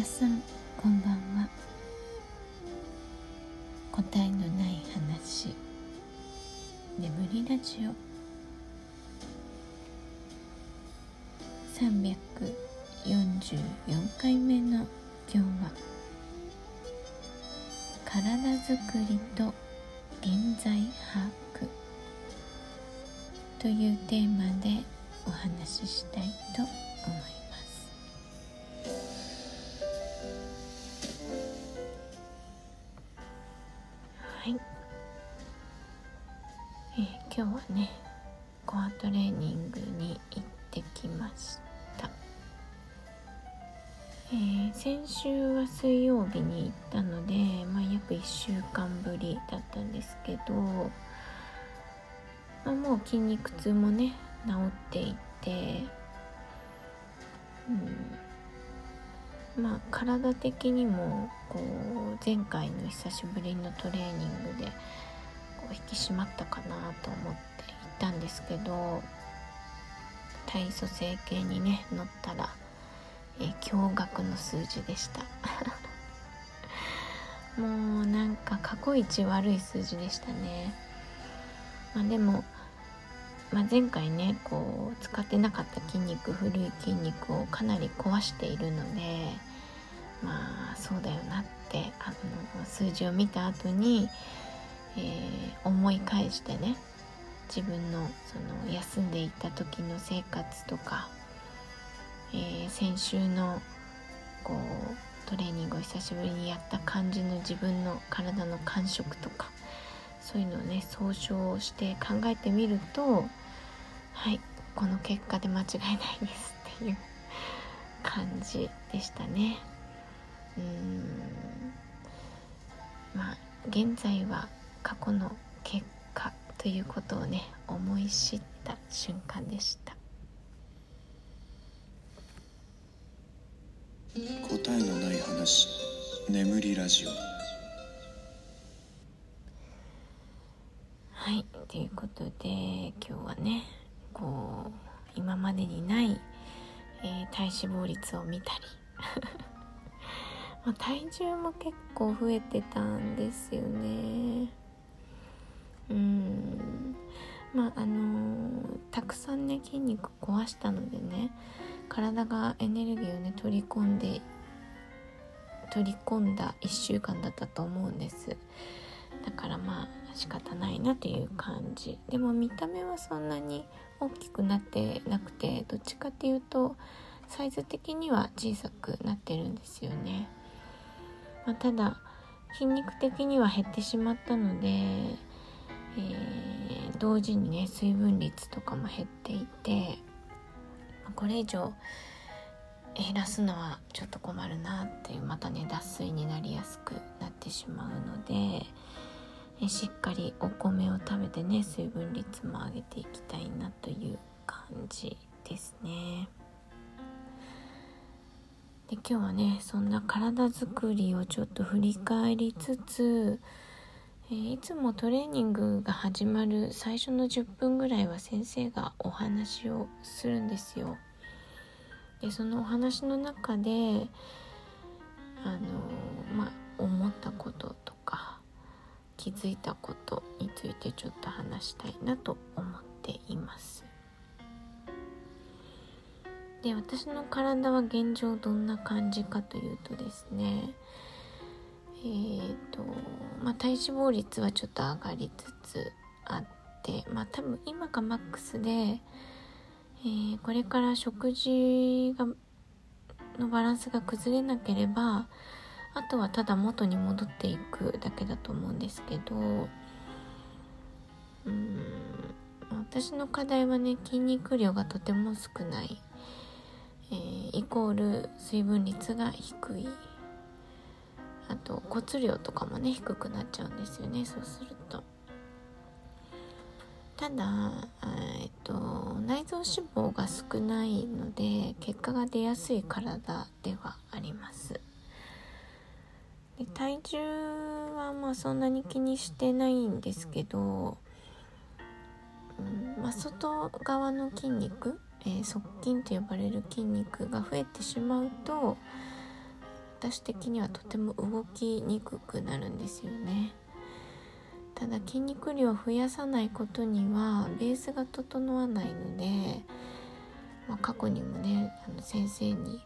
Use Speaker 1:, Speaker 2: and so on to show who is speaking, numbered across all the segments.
Speaker 1: 皆さんこんばんは。答えのない話。眠りラジオ。344回目の今日は体づくりと現在把握。というテーマでお話ししたいと思います。はい、えー、今日はねコアトレーニングに行ってきました。えー、先週は水曜日に行ったので、まあ、約1週間ぶりだったんですけど、まあ、もう筋肉痛もね治っていて、うん、まあ体的にもこう前回の久しぶりのトレーニングでこう引き締まったかなと思っていたんですけど体組成計にね乗ったら、え、驚愕の数字でした。もうなんか過去一悪い数字でしたね。まあでもまあ、前回ねこう使ってなかった筋肉古い筋肉をかなり壊しているのでまあそうだよなってあの数字を見た後に、えー、思い返してね自分のその休んでいた時の生活とか、えー、先週のこうトレーニングを久しぶりにやった感じの自分の体の感触とかそういうのをね総称して考えてみるとはいこの結果で間違いないですっていう感じでしたね。うん。まあ現在は過去の結果ということをね思い知った瞬間でした。
Speaker 2: 答えのない話眠りラジオ。
Speaker 1: はいということで今日はねこう今までにない、えー、体脂肪率を見たり ま体重も結構増えてたんですよね。うん。まああのー、たくさんね筋肉壊したのでね体がエネルギーをね取り込んで取り込んだ1週間だったと思うんです。だからまあ仕方ないなという感じ。でも見た目はそんなに大きくなってなくてどっちかっていうとサイズ的には小さくなってるんですよね、まあ、ただ筋肉的には減ってしまったので、えー、同時にね水分率とかも減っていてこれ以上減らすのはちょっと困るなっていうまたね脱水になりやすくなってしまうのでしっかりお米を食べてね水分率も上げていきたいなという感じですね。で今日はねそんな体づくりをちょっと振り返りつつ、えー、いつもトレーニングが始まる最初の10分ぐらいは先生がお話をするんですよ。でそのお話の中であのまあ思ったこととか気づいたことについてちょっと話したいなと思っています。で私の体は現状どんな感じかというとですねえーとまあ、体脂肪率はちょっと上がりつつあってまあ多分今がマックスで、えー、これから食事がのバランスが崩れなければあとはただ元に戻っていくだけだと思うんですけどうん私の課題はね筋肉量がとても少ない、イコール水分率が低い。あと骨量とかもね低くなっちゃうんですよね。そうすると。ただ、えっと、内臓脂肪が少ないので結果が出やすい体ではあります。で体重はまあそんなに気にしてないんですけど、うんまあ、外側の筋肉、えー、側筋と呼ばれる筋肉が増えてしまうと私的にはとても動きにくくなるんですよね。ただ筋肉量を増やさないことにはベースが整わないので、まあ、過去にもねあの先生に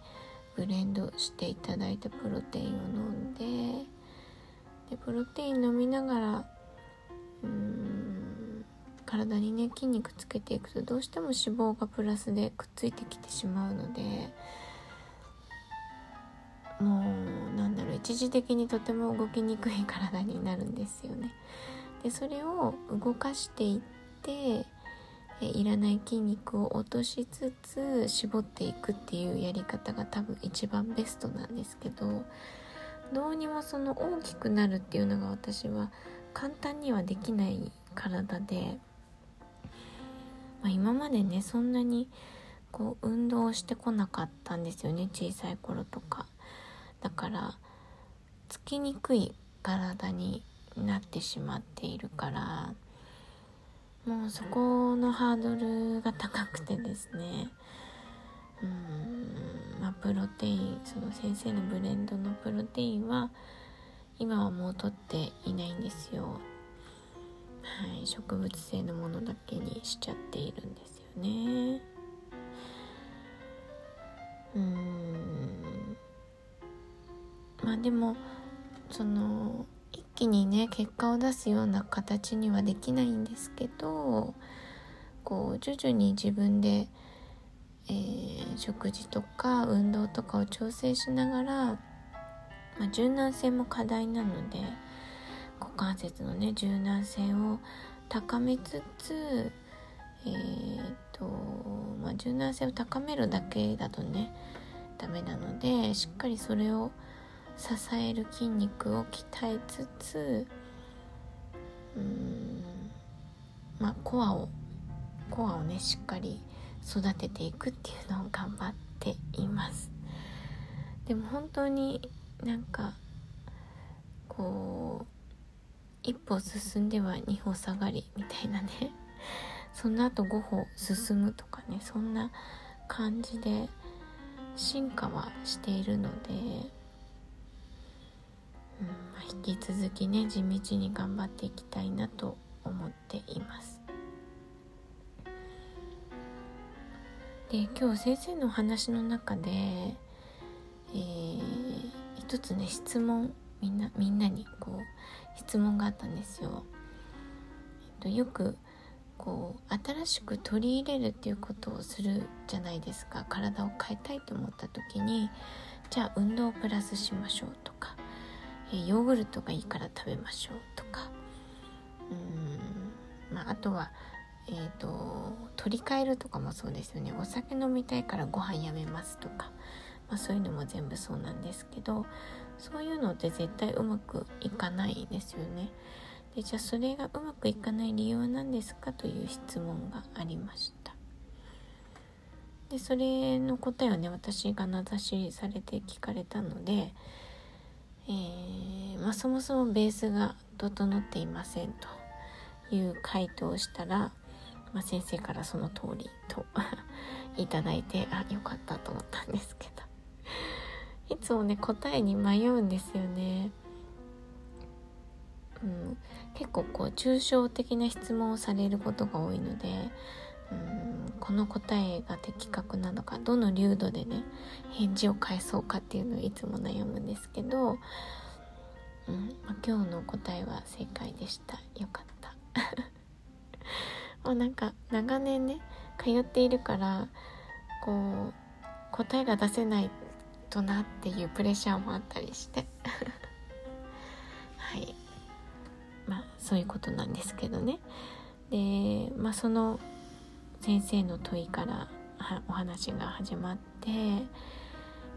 Speaker 1: ブレンドしていただいたプロテインを飲んででプロテイン飲みながらうん体にね筋肉つけていくとどうしても脂肪がプラスでくっついてきてしまうのでもうなんだろう一時的にとても動きにくい体になるんですよね。でそれを動かしていってえいらない筋肉を落としつつ絞っていくっていうやり方が多分一番ベストなんですけどどうにもその大きくなるっていうのが私は簡単にはできない体で、まあ、今までねそんなにこう運動してこなかったんですよね小さい頃とか。だからつきにくい体になってしまっているからもうそこのハードルが高くてですね。うんまあプロテインその先生のブレンドのプロテインは今はもう取っていないんですよ。はい植物性のものだけにしちゃっているんですよね。うん。まあでもその一気にね結果を出すような形にはできないんですけどこう徐々に自分で、えー、食事とか運動とかを調整しながら、まあ、柔軟性も課題なので股関節のね柔軟性を高めつつえーとまあ、柔軟性を高めるだけだとねダメなのでしっかりそれを支える筋肉を鍛えつつうんまあコアをコアをねしっかり育てていくっていうのを頑張っています。でも本当になんかこう一歩進んでは二歩下がりみたいなね。その後5歩進むとかね。そんな感じで進化はしているので。うんまあ、引き続きね地道に頑張っていきたいなと思っています。で今日先生のお話の中で、えー、一つね質問みんなみんなにこう質問があったんですよ、えっと、よくこう新しく取り入れるっていうことをするじゃないですか。体を変えたいと思った時にじゃあ運動をプラスしましょうとかヨーグルトがいいから食べましょうとかうん、まあ、あとは、えーと、取り替えるとかもそうですよね。お酒飲みたいからご飯やめますとか、まあ、そういうのも全部そうなんですけどそういうのって絶対うまくいかないですよね。でじゃあそれがうまくいかない理由は何ですかという質問がありました。でそれの答えをね私が名指しされて聞かれたのでえー、まあ、そもそもベースが整っていませんという回答をしたら、まあ、先生からその通りと いただいてあよかったと思ったんですけどいつもね答えに迷うんですよね。うん、結構こう抽象的な質問をされることが多いのでうん。この答えが的確なのかどの流度でね返事を返そうかっていうのをいつも悩むんですけど、うん。ま、今日の答えは正解でした。よかった。もうなんか長年ね通っているからこう答えが出せないとなっていうプレッシャーもあったりして。はい。まあそういうことなんですけどね。でまあその先生の問いからお話が始まって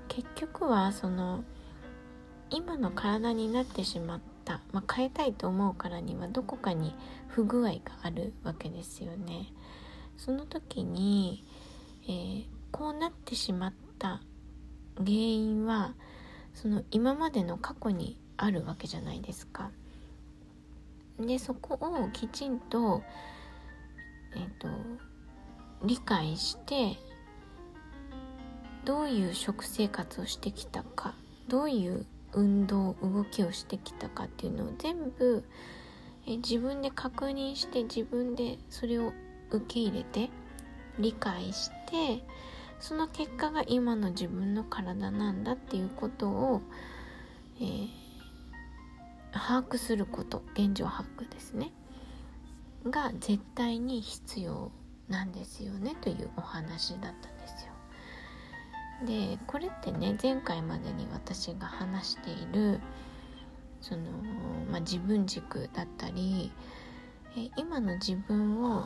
Speaker 1: 結局はその今の体になってしまった、まあ、変えたいと思うからにはどこかに不具合があるわけですよね。その時に、えー、こうなってしまった原因はその今までの過去にあるわけじゃないですか。でそこをきちんと,、えーと理解してどういう食生活をしてきたかどういう運動動きをしてきたかっていうのを全部え自分で確認して自分でそれを受け入れて理解してその結果が今の自分の体なんだっていうことを、えー、把握すること現状把握ですねが絶対に必要なんですよねというお話だったんですよ。でこれってね前回までに私が話しているその、まあ、自分軸だったり今の自分を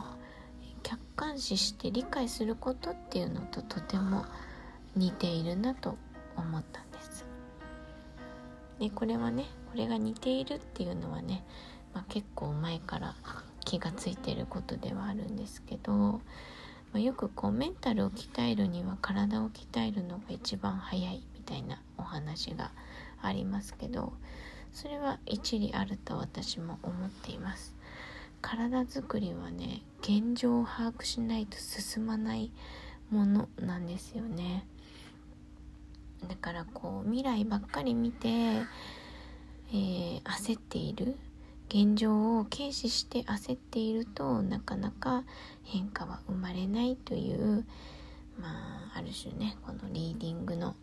Speaker 1: 客観視して理解することっていうのととても似ているなと思ったんです。でこれはねこれが似ているっていうのはね、まあ、結構前から気がついてることではあるんですけど、まあ、よくこうメンタルを鍛えるには体を鍛えるのが一番早いみたいなお話がありますけどそれは一理あると私も思っています体づくりはね現状を把握しないと進まないものなんですよねだからこう未来ばっかり見て、えー、焦っている現状を軽視して焦っているとなかなか変化は生まれないというまあある種ねこのリーディングの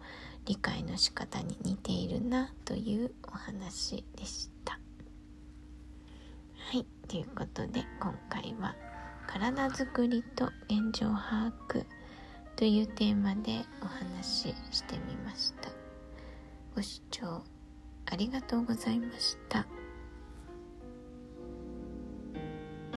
Speaker 1: 理解の仕方に似ているなというお話でした。はいということで今回は「体づくりと現状把握」というテーマでお話ししてみました。ご視聴ありがとうございました。